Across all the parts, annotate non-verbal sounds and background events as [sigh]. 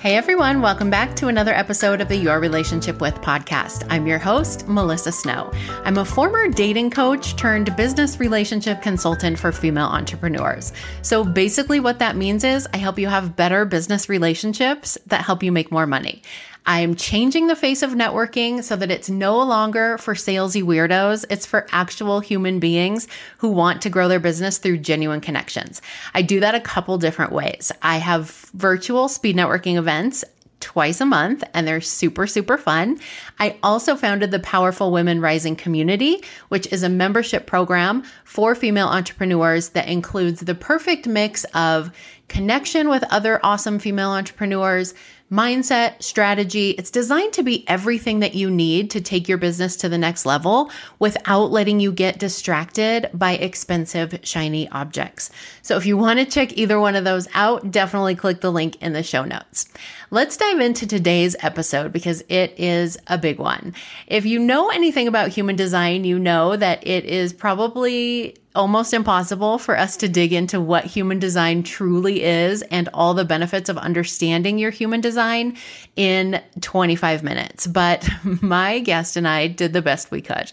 Hey everyone, welcome back to another episode of the Your Relationship With podcast. I'm your host, Melissa Snow. I'm a former dating coach turned business relationship consultant for female entrepreneurs. So basically, what that means is I help you have better business relationships that help you make more money. I'm changing the face of networking so that it's no longer for salesy weirdos. It's for actual human beings who want to grow their business through genuine connections. I do that a couple different ways. I have virtual speed networking events twice a month and they're super, super fun. I also founded the Powerful Women Rising Community, which is a membership program for female entrepreneurs that includes the perfect mix of connection with other awesome female entrepreneurs mindset, strategy. It's designed to be everything that you need to take your business to the next level without letting you get distracted by expensive, shiny objects. So if you want to check either one of those out, definitely click the link in the show notes. Let's dive into today's episode because it is a big one. If you know anything about human design, you know that it is probably almost impossible for us to dig into what human design truly is and all the benefits of understanding your human design in 25 minutes. But [laughs] my guest and I did the best we could.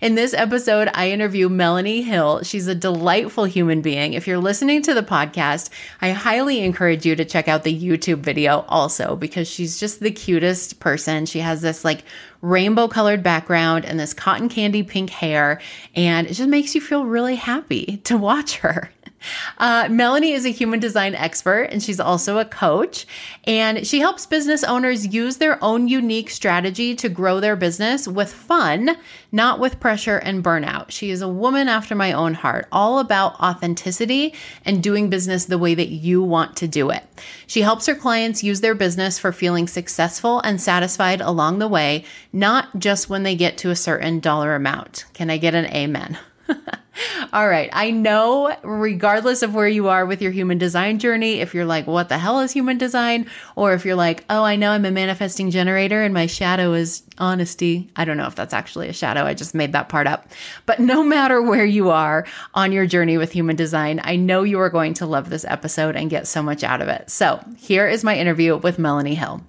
In this episode, I interview Melanie Hill. She's a delightful human being. If you're listening to the podcast, I highly encourage you to check out the YouTube video also because she's just the cutest person. She has this like rainbow colored background and this cotton candy pink hair. And it just makes you feel really happy to watch her. Uh, Melanie is a human design expert and she's also a coach. And she helps business owners use their own unique strategy to grow their business with fun, not with pressure and burnout. She is a woman after my own heart, all about authenticity and doing business the way that you want to do it. She helps her clients use their business for feeling successful and satisfied along the way, not just when they get to a certain dollar amount. Can I get an amen? [laughs] All right. I know, regardless of where you are with your human design journey, if you're like, what the hell is human design? Or if you're like, oh, I know I'm a manifesting generator and my shadow is honesty. I don't know if that's actually a shadow. I just made that part up. But no matter where you are on your journey with human design, I know you are going to love this episode and get so much out of it. So here is my interview with Melanie Hill.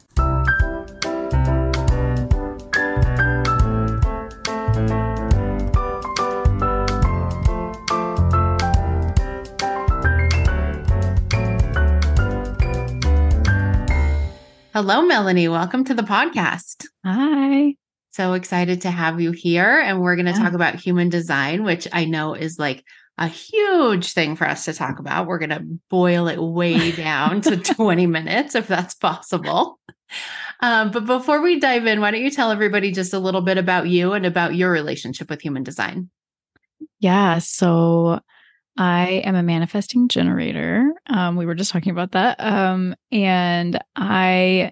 Hello, Melanie. Welcome to the podcast. Hi. So excited to have you here. And we're going to yeah. talk about human design, which I know is like a huge thing for us to talk about. We're going to boil it way [laughs] down to 20 minutes if that's possible. Um, but before we dive in, why don't you tell everybody just a little bit about you and about your relationship with human design? Yeah. So I am a manifesting generator. Um, we were just talking about that. Um, and I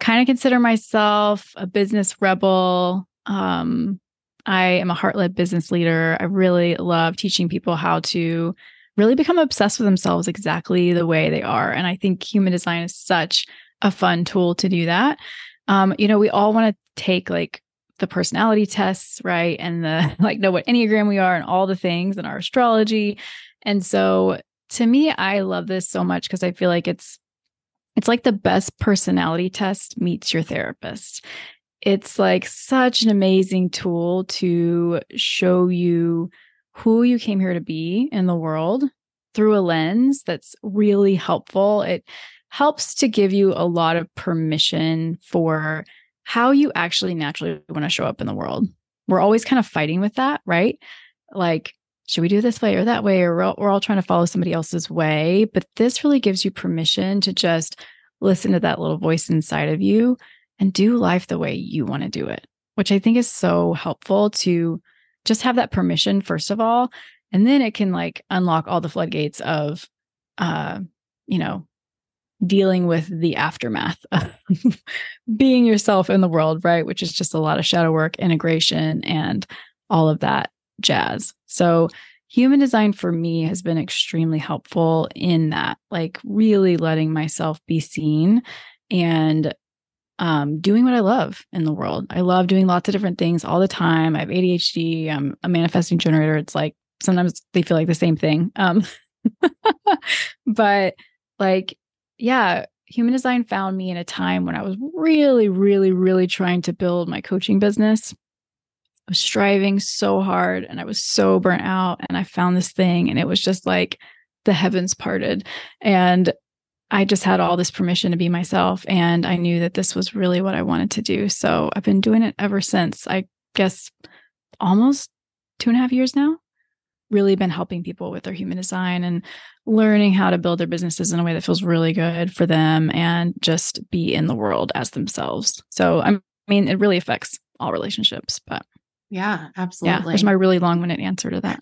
kind of consider myself a business rebel. Um, I am a heart led business leader. I really love teaching people how to really become obsessed with themselves exactly the way they are. And I think human design is such a fun tool to do that. Um, you know, we all want to take like the personality tests, right? And the [laughs] like know what Enneagram we are and all the things and our astrology. And so to me, I love this so much because I feel like it's it's like the best personality test meets your therapist. It's like such an amazing tool to show you who you came here to be in the world through a lens that's really helpful. It helps to give you a lot of permission for how you actually naturally want to show up in the world. We're always kind of fighting with that, right? Like, should we do this way or that way? Or we're all, we're all trying to follow somebody else's way. But this really gives you permission to just listen to that little voice inside of you and do life the way you want to do it, which I think is so helpful to just have that permission, first of all. And then it can like unlock all the floodgates of, uh, you know, dealing with the aftermath of [laughs] being yourself in the world, right? Which is just a lot of shadow work, integration, and all of that jazz. So, human design for me has been extremely helpful in that, like really letting myself be seen and um, doing what I love in the world. I love doing lots of different things all the time. I have ADHD. I'm a manifesting generator. It's like sometimes they feel like the same thing. Um, [laughs] but like yeah, human design found me in a time when I was really, really, really trying to build my coaching business. I was striving so hard and I was so burnt out. And I found this thing and it was just like the heavens parted. And I just had all this permission to be myself. And I knew that this was really what I wanted to do. So I've been doing it ever since, I guess, almost two and a half years now. Really been helping people with their human design and learning how to build their businesses in a way that feels really good for them and just be in the world as themselves. So, I mean, it really affects all relationships, but yeah, absolutely. Yeah, there's my really long-winded answer to that.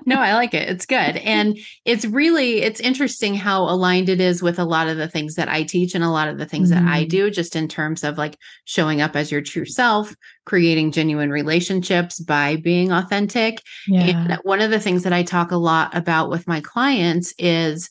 [laughs] no, I like it. It's good. And it's really it's interesting how aligned it is with a lot of the things that I teach and a lot of the things mm-hmm. that I mm-hmm. do just in terms of like showing up as your true self, creating genuine relationships by being authentic. Yeah. And one of the things that I talk a lot about with my clients is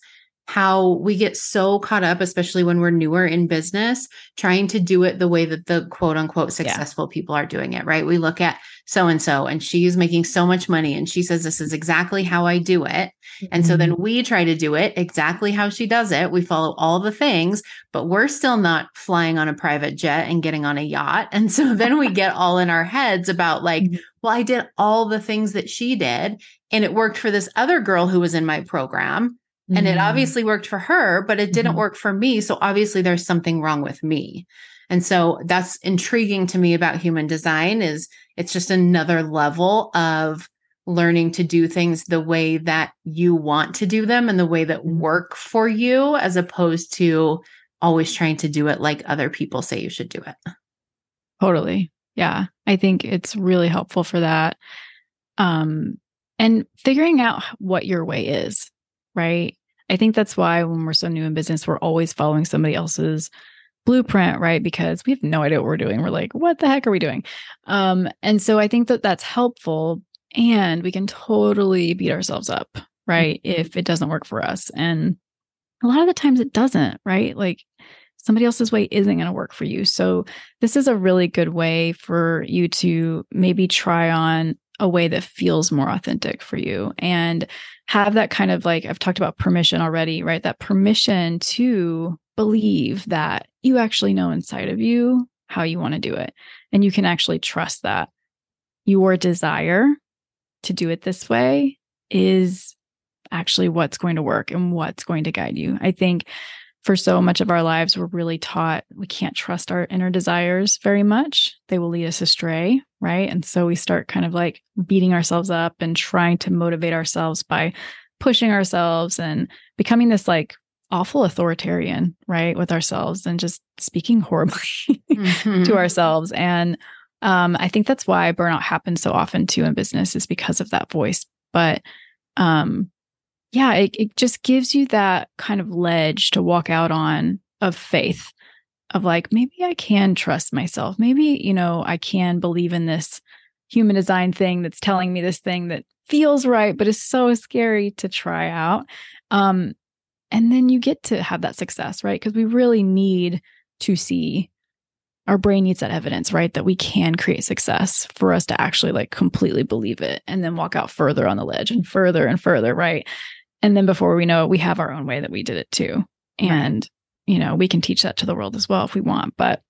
how we get so caught up, especially when we're newer in business, trying to do it the way that the quote unquote successful yeah. people are doing it, right? We look at so and so, and she's making so much money, and she says, This is exactly how I do it. Mm-hmm. And so then mm-hmm. we try to do it exactly how she does it. We follow all the things, but we're still not flying on a private jet and getting on a yacht. And so [laughs] then we get all in our heads about, like, mm-hmm. well, I did all the things that she did, and it worked for this other girl who was in my program and it mm-hmm. obviously worked for her, but it didn't mm-hmm. work for me. So obviously there's something wrong with me. And so that's intriguing to me about human design is it's just another level of learning to do things the way that you want to do them and the way that mm-hmm. work for you as opposed to always trying to do it like other people say you should do it. Totally. Yeah. I think it's really helpful for that. Um and figuring out what your way is, right? I think that's why when we're so new in business, we're always following somebody else's blueprint, right? Because we have no idea what we're doing. We're like, what the heck are we doing? Um, and so I think that that's helpful and we can totally beat ourselves up, right? Mm-hmm. If it doesn't work for us. And a lot of the times it doesn't, right? Like somebody else's way isn't going to work for you. So this is a really good way for you to maybe try on a way that feels more authentic for you and have that kind of like I've talked about permission already, right? That permission to believe that you actually know inside of you how you want to do it. And you can actually trust that your desire to do it this way is actually what's going to work and what's going to guide you. I think for so much of our lives, we're really taught we can't trust our inner desires very much. They will lead us astray, right? And so we start kind of like beating ourselves up and trying to motivate ourselves by pushing ourselves and becoming this like awful authoritarian, right, with ourselves and just speaking horribly [laughs] mm-hmm. to ourselves. And um, I think that's why burnout happens so often too in business is because of that voice. But um, yeah, it, it just gives you that kind of ledge to walk out on of faith of like, maybe I can trust myself. Maybe, you know, I can believe in this human design thing that's telling me this thing that feels right, but is so scary to try out. Um, and then you get to have that success, right? Because we really need to see our brain needs that evidence, right? That we can create success for us to actually like completely believe it and then walk out further on the ledge and further and further, right? and then before we know it we have our own way that we did it too and. You know we can teach that to the world as well if we want but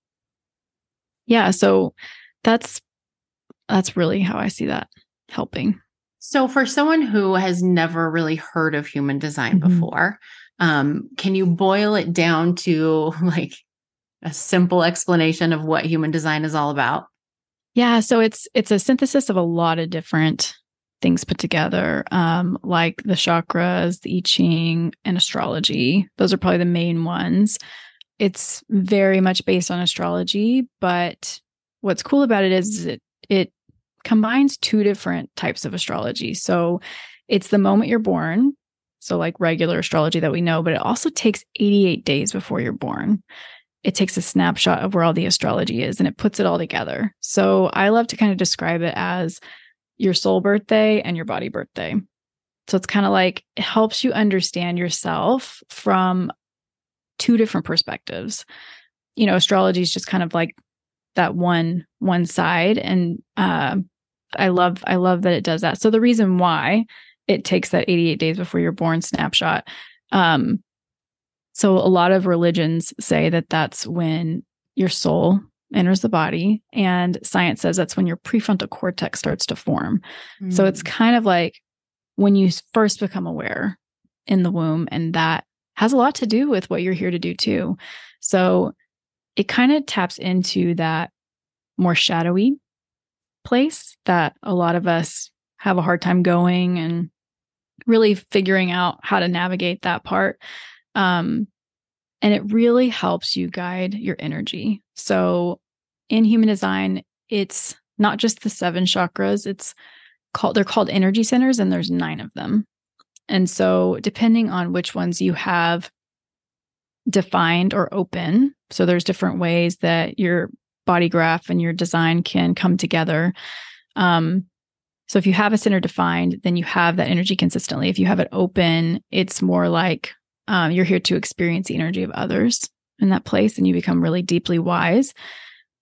yeah so that's that's really how i see that helping so for someone who has never really heard of human design mm-hmm. before um, can you boil it down to [laughs] like a simple explanation of what human design is all about yeah so it's it's a synthesis of a lot of different things put together, um, like the chakras, the I Ching, and astrology. Those are probably the main ones. It's very much based on astrology, but what's cool about it is it it combines two different types of astrology. So it's the moment you're born, so like regular astrology that we know, but it also takes 88 days before you're born. It takes a snapshot of where all the astrology is and it puts it all together. So I love to kind of describe it as your soul birthday and your body birthday. So it's kind of like it helps you understand yourself from two different perspectives. You know, astrology is just kind of like that one one side and uh, I love I love that it does that. So the reason why it takes that 88 days before you're born snapshot um So a lot of religions say that that's when your soul enters the body and science says that's when your prefrontal cortex starts to form. Mm. So it's mm. kind of like when you first become aware in the womb and that has a lot to do with what you're here to do too. So it kind of taps into that more shadowy place that a lot of us have a hard time going and really figuring out how to navigate that part. Um, and it really helps you guide your energy. So in human design, it's not just the seven chakras, it's called they're called energy centers and there's nine of them. And so depending on which ones you have defined or open, so there's different ways that your body graph and your design can come together. Um, so if you have a center defined, then you have that energy consistently. If you have it open, it's more like um, you're here to experience the energy of others in that place and you become really deeply wise.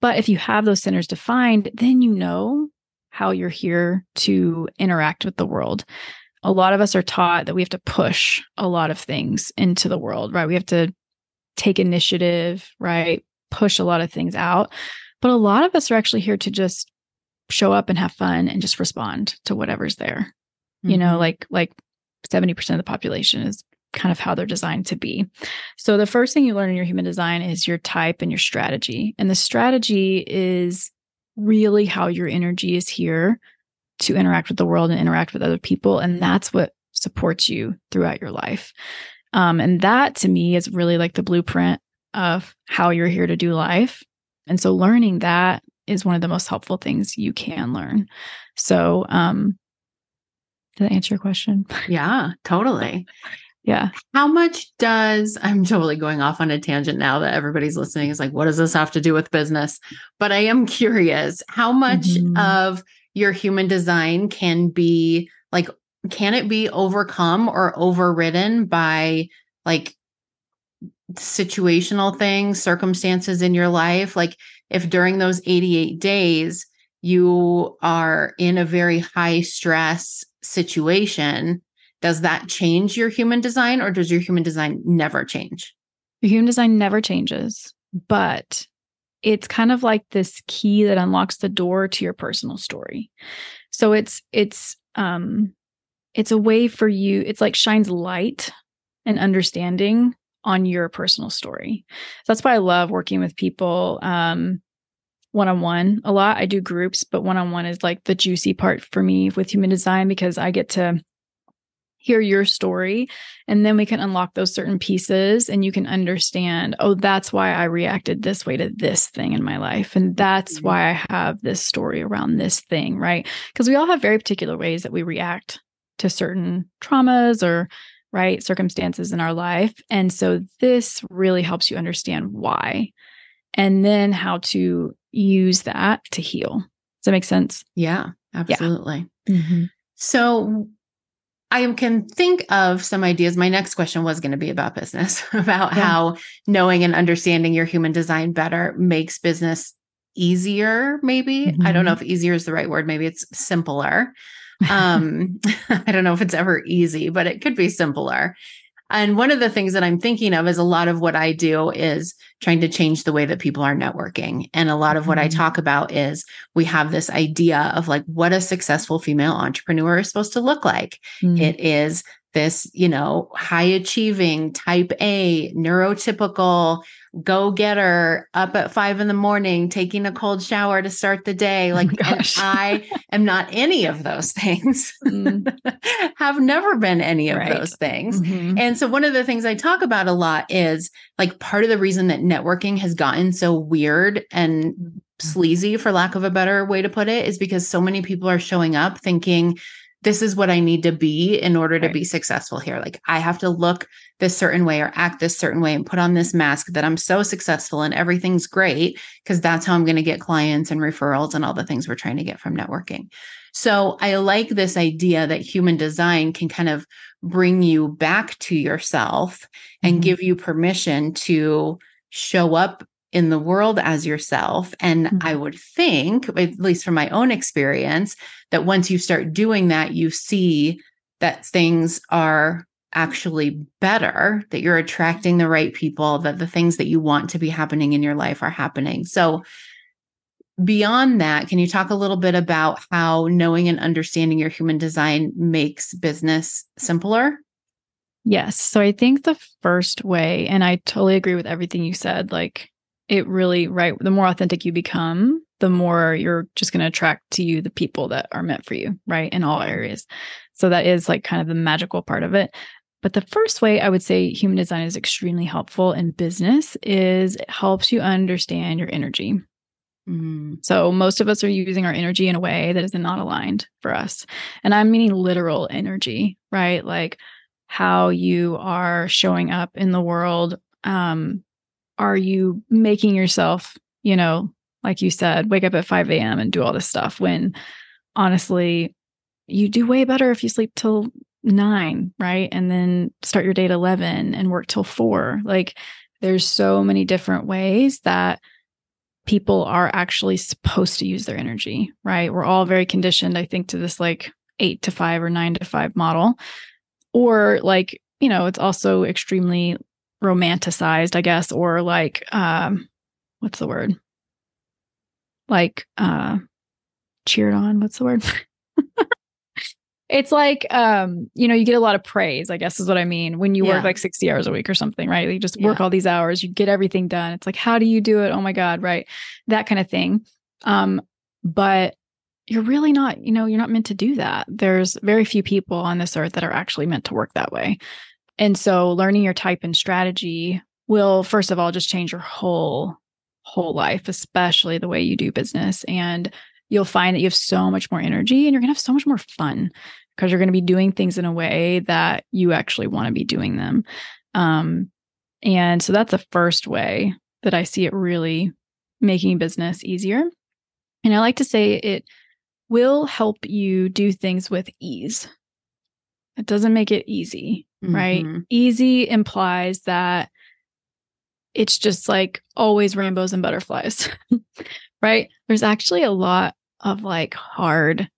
But if you have those centers defined, then you know how you're here to interact with the world. A lot of us are taught that we have to push a lot of things into the world, right? We have to take initiative, right? Push a lot of things out. But a lot of us are actually here to just show up and have fun and just respond to whatever's there. Mm-hmm. You know, mm-hmm. like like 70% of the population is kind of how they're designed to be. So the first thing you learn in your human design is your type and your strategy. And the strategy is really how your energy is here to interact with the world and interact with other people and that's what supports you throughout your life. Um, and that to me is really like the blueprint of how you're here to do life. And so learning that is one of the most helpful things you can learn. So, um, did that answer your question? Yeah, totally. Yeah. How much does I'm totally going off on a tangent now that everybody's listening is like, what does this have to do with business? But I am curious, how much mm-hmm. of your human design can be like, can it be overcome or overridden by like situational things, circumstances in your life? Like, if during those 88 days you are in a very high stress situation, does that change your human design or does your human design never change? Your human design never changes, but it's kind of like this key that unlocks the door to your personal story. So it's it's um it's a way for you it's like shines light and understanding on your personal story. So that's why I love working with people um one on one a lot. I do groups, but one on one is like the juicy part for me with human design because I get to hear your story and then we can unlock those certain pieces and you can understand oh that's why i reacted this way to this thing in my life and that's mm-hmm. why i have this story around this thing right because we all have very particular ways that we react to certain traumas or right circumstances in our life and so this really helps you understand why and then how to use that to heal does that make sense yeah absolutely yeah. Mm-hmm. so I can think of some ideas. My next question was going to be about business, [laughs] about yeah. how knowing and understanding your human design better makes business easier, maybe. Mm-hmm. I don't know mm-hmm. if easier is the right word. Maybe it's simpler. Um, [laughs] I don't know if it's ever easy, but it could be simpler. And one of the things that I'm thinking of is a lot of what I do is trying to change the way that people are networking. And a lot of what I mm-hmm. talk about is we have this idea of like what a successful female entrepreneur is supposed to look like. Mm. It is this, you know, high achieving type A, neurotypical, go getter up at five in the morning, taking a cold shower to start the day. Oh like, oh I am not any of those things, mm. [laughs] have never been any of right. those things. Mm-hmm. And so, one of the things I talk about a lot is like part of the reason that networking has gotten so weird and mm-hmm. sleazy, for lack of a better way to put it, is because so many people are showing up thinking, this is what I need to be in order to right. be successful here. Like I have to look this certain way or act this certain way and put on this mask that I'm so successful and everything's great because that's how I'm going to get clients and referrals and all the things we're trying to get from networking. So I like this idea that human design can kind of bring you back to yourself and mm-hmm. give you permission to show up in the world as yourself. And mm-hmm. I would think, at least from my own experience, that once you start doing that, you see that things are actually better, that you're attracting the right people, that the things that you want to be happening in your life are happening. So, beyond that, can you talk a little bit about how knowing and understanding your human design makes business simpler? Yes. So, I think the first way, and I totally agree with everything you said, like it really, right, the more authentic you become, the more you're just going to attract to you the people that are meant for you, right, in all areas. So, that is like kind of the magical part of it. But the first way I would say human design is extremely helpful in business is it helps you understand your energy. Mm. So most of us are using our energy in a way that is not aligned for us. And I'm meaning literal energy, right? Like how you are showing up in the world. Um, are you making yourself, you know, like you said, wake up at 5 a.m. and do all this stuff when honestly, you do way better if you sleep till nine, right? And then start your day at 11 and work till four. Like there's so many different ways that people are actually supposed to use their energy, right? We're all very conditioned, I think, to this like eight to five or nine to five model. Or like, you know, it's also extremely romanticized, I guess, or like um what's the word? Like uh cheered on, what's the word? [laughs] it's like um you know you get a lot of praise i guess is what i mean when you yeah. work like 60 hours a week or something right you just yeah. work all these hours you get everything done it's like how do you do it oh my god right that kind of thing um but you're really not you know you're not meant to do that there's very few people on this earth that are actually meant to work that way and so learning your type and strategy will first of all just change your whole whole life especially the way you do business and you'll find that you have so much more energy and you're going to have so much more fun because you're going to be doing things in a way that you actually want to be doing them. Um, and so that's the first way that I see it really making business easier. And I like to say it will help you do things with ease. It doesn't make it easy, mm-hmm. right? Easy implies that it's just like always rainbows and butterflies, [laughs] right? There's actually a lot of like hard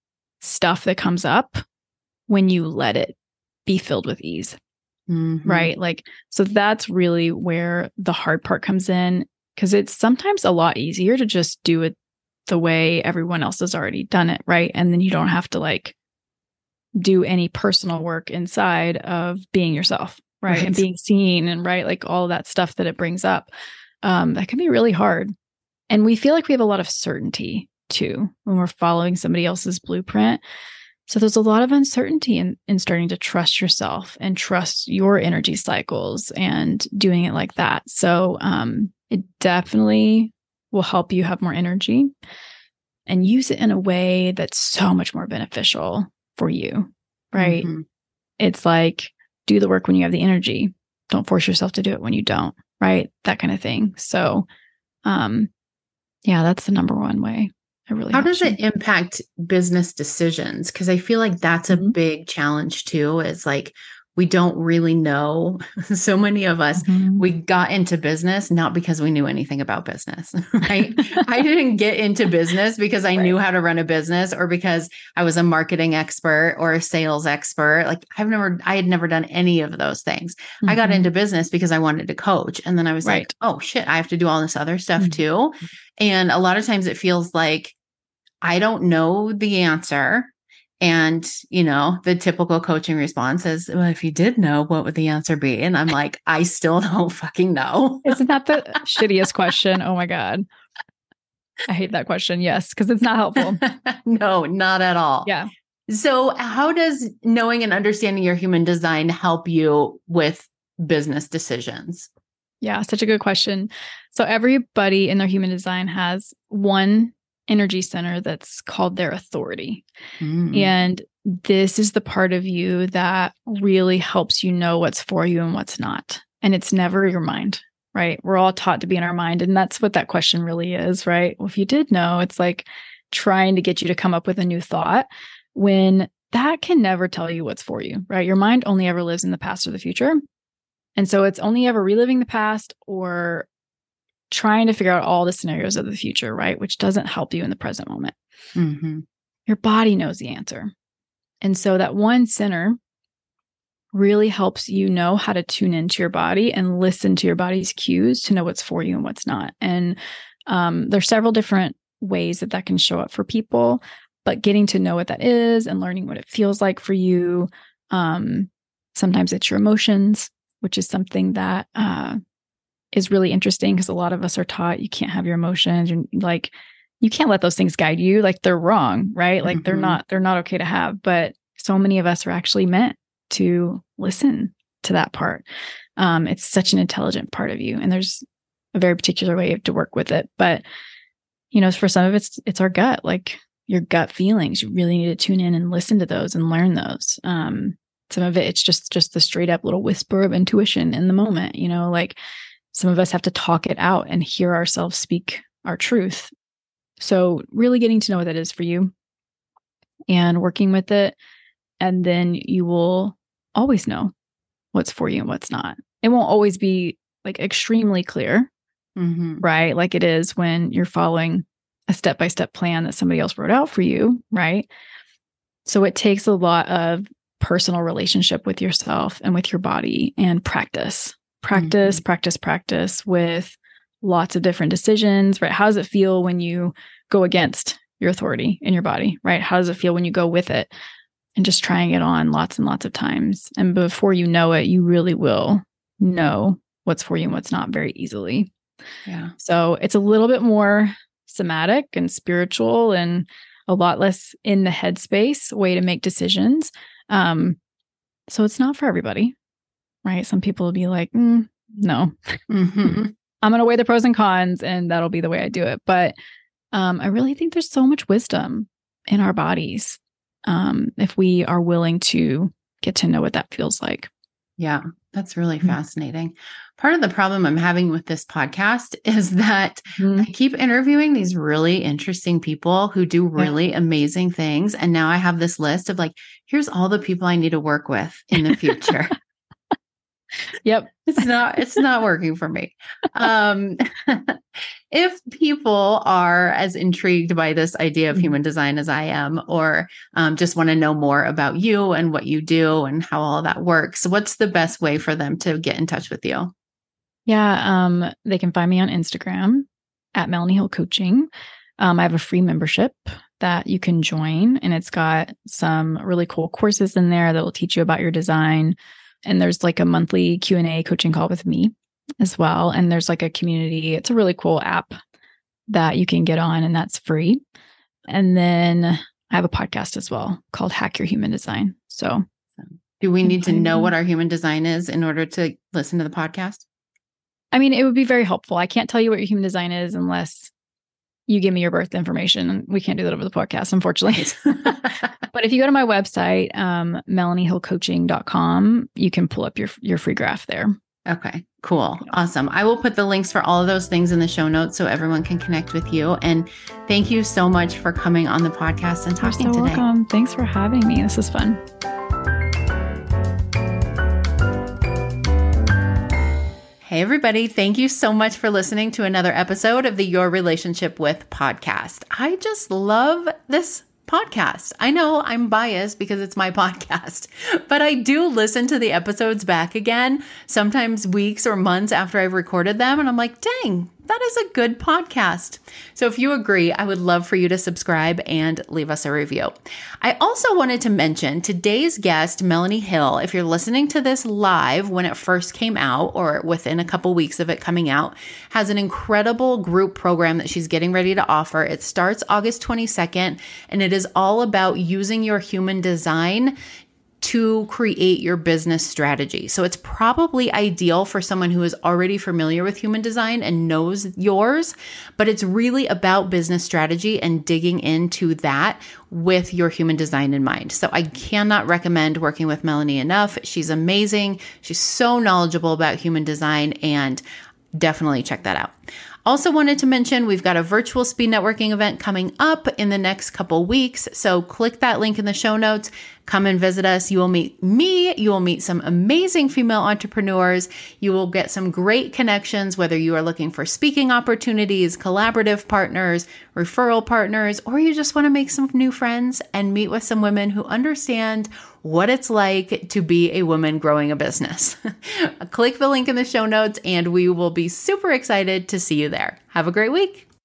stuff that comes up when you let it be filled with ease. Mm-hmm. Right. Like, so that's really where the hard part comes in because it's sometimes a lot easier to just do it the way everyone else has already done it. Right. And then you don't have to like do any personal work inside of being yourself. Right? right. And being seen and right. Like all that stuff that it brings up. Um, that can be really hard. And we feel like we have a lot of certainty too when we're following somebody else's blueprint. So there's a lot of uncertainty in, in starting to trust yourself and trust your energy cycles and doing it like that. So um, it definitely will help you have more energy and use it in a way that's so much more beneficial for you. Right. Mm-hmm. It's like do the work when you have the energy. Don't force yourself to do it when you don't. Right. That kind of thing. So um yeah, that's the number one way I really how does you. it impact business decisions because i feel like that's a mm-hmm. big challenge too is like we don't really know [laughs] so many of us mm-hmm. we got into business not because we knew anything about business [laughs] right i didn't get into business because i right. knew how to run a business or because i was a marketing expert or a sales expert like i've never i had never done any of those things mm-hmm. i got mm-hmm. into business because i wanted to coach and then i was right. like oh shit i have to do all this other stuff mm-hmm. too and a lot of times it feels like I don't know the answer. And, you know, the typical coaching response is, well, if you did know, what would the answer be? And I'm like, I still [laughs] don't fucking know. Isn't that the [laughs] shittiest question? Oh my God. I hate that question. Yes, because it's not helpful. [laughs] no, not at all. Yeah. So, how does knowing and understanding your human design help you with business decisions? Yeah, such a good question. So, everybody in their human design has one energy center that's called their authority. Mm. And this is the part of you that really helps you know what's for you and what's not. And it's never your mind, right? We're all taught to be in our mind. And that's what that question really is, right? Well, if you did know, it's like trying to get you to come up with a new thought when that can never tell you what's for you, right? Your mind only ever lives in the past or the future. And so it's only ever reliving the past or trying to figure out all the scenarios of the future, right? Which doesn't help you in the present moment. Mm-hmm. Your body knows the answer. And so that one center really helps you know how to tune into your body and listen to your body's cues to know what's for you and what's not. And um, there's several different ways that that can show up for people, but getting to know what that is and learning what it feels like for you. Um, sometimes it's your emotions, which is something that uh, is really interesting because a lot of us are taught you can't have your emotions and like you can't let those things guide you like they're wrong right? Like mm-hmm. they're not they're not okay to have but so many of us are actually meant to listen to that part. Um, it's such an intelligent part of you and there's a very particular way to work with it but you know for some of it's it's our gut like your gut feelings you really need to tune in and listen to those and learn those. Um, some of it it's just just the straight up little whisper of intuition in the moment you know like some of us have to talk it out and hear ourselves speak our truth. So really getting to know what that is for you and working with it and then you will always know what's for you and what's not. It won't always be like extremely clear mm-hmm. right? Like it is when you're following a step-by-step plan that somebody else wrote out for you right? So it takes a lot of personal relationship with yourself and with your body and practice practice mm-hmm. practice practice with lots of different decisions right? How does it feel when you go against your authority in your body right? How does it feel when you go with it and just trying it on lots and lots of times? And before you know it you really will know what's for you and what's not very easily. Yeah. So it's a little bit more somatic and spiritual and a lot less in the headspace way to make decisions. Um, so it's not for everybody, right? Some people will be like, mm, no, mm-hmm. [laughs] I'm going to weigh the pros and cons and that'll be the way I do it. But um, I really think there's so much wisdom in our bodies um, if we are willing to get to know what that feels like. Yeah, that's really mm-hmm. fascinating. Part of the problem I'm having with this podcast [laughs] is that mm-hmm. I keep interviewing these really interesting people who do really yeah. amazing things. And now I have this list of like, here's all the people I need to work with in the future. [laughs] yep. [laughs] It's not it's not working for me. Um [laughs] if people are as intrigued by this idea of mm-hmm. human design as i am or um, just want to know more about you and what you do and how all that works what's the best way for them to get in touch with you? Yeah um they can find me on instagram at melanie hill coaching. Um, i have a free membership that you can join and it's got some really cool courses in there that will teach you about your design and there's like a monthly q&a coaching call with me as well and there's like a community. It's a really cool app that you can get on and that's free. And then i have a podcast as well called hack your human design. So do we need to know what our human design is in order to listen to the podcast? I mean it would be very helpful. I can't tell you what your human design is unless you give me your birth information. We can't do that over the podcast, unfortunately. [laughs] [laughs] but if you go to my website, um, melaniehillcoaching.com, you can pull up your, your free graph there. Okay, cool. Awesome. I will put the links for all of those things in the show notes so everyone can connect with you. And thank you so much for coming on the podcast and talking You're so today. Welcome. Thanks for having me. This is fun. Hey, everybody. Thank you so much for listening to another episode of the Your Relationship with podcast. I just love this podcast. I know I'm biased because it's my [laughs] podcast, but I do listen to the episodes back again, sometimes weeks or months after I've recorded them. And I'm like, dang, that is a good podcast. So if you agree, I would love for you to subscribe and leave us a review. I also wanted to mention today's guest, Melanie Hill. If you're listening to this live when it first came out or within a couple weeks of it coming out, has an incredible group program that she's getting ready to offer. It starts August 22nd and it is all about using your human design to create your business strategy. So it's probably ideal for someone who is already familiar with human design and knows yours, but it's really about business strategy and digging into that with your human design in mind. So I cannot recommend working with Melanie enough. She's amazing. She's so knowledgeable about human design and definitely check that out. Also, wanted to mention we've got a virtual speed networking event coming up in the next couple weeks. So, click that link in the show notes. Come and visit us. You will meet me. You will meet some amazing female entrepreneurs. You will get some great connections, whether you are looking for speaking opportunities, collaborative partners, referral partners, or you just want to make some new friends and meet with some women who understand what it's like to be a woman growing a business. [laughs] Click the link in the show notes, and we will be super excited to see you there. Have a great week.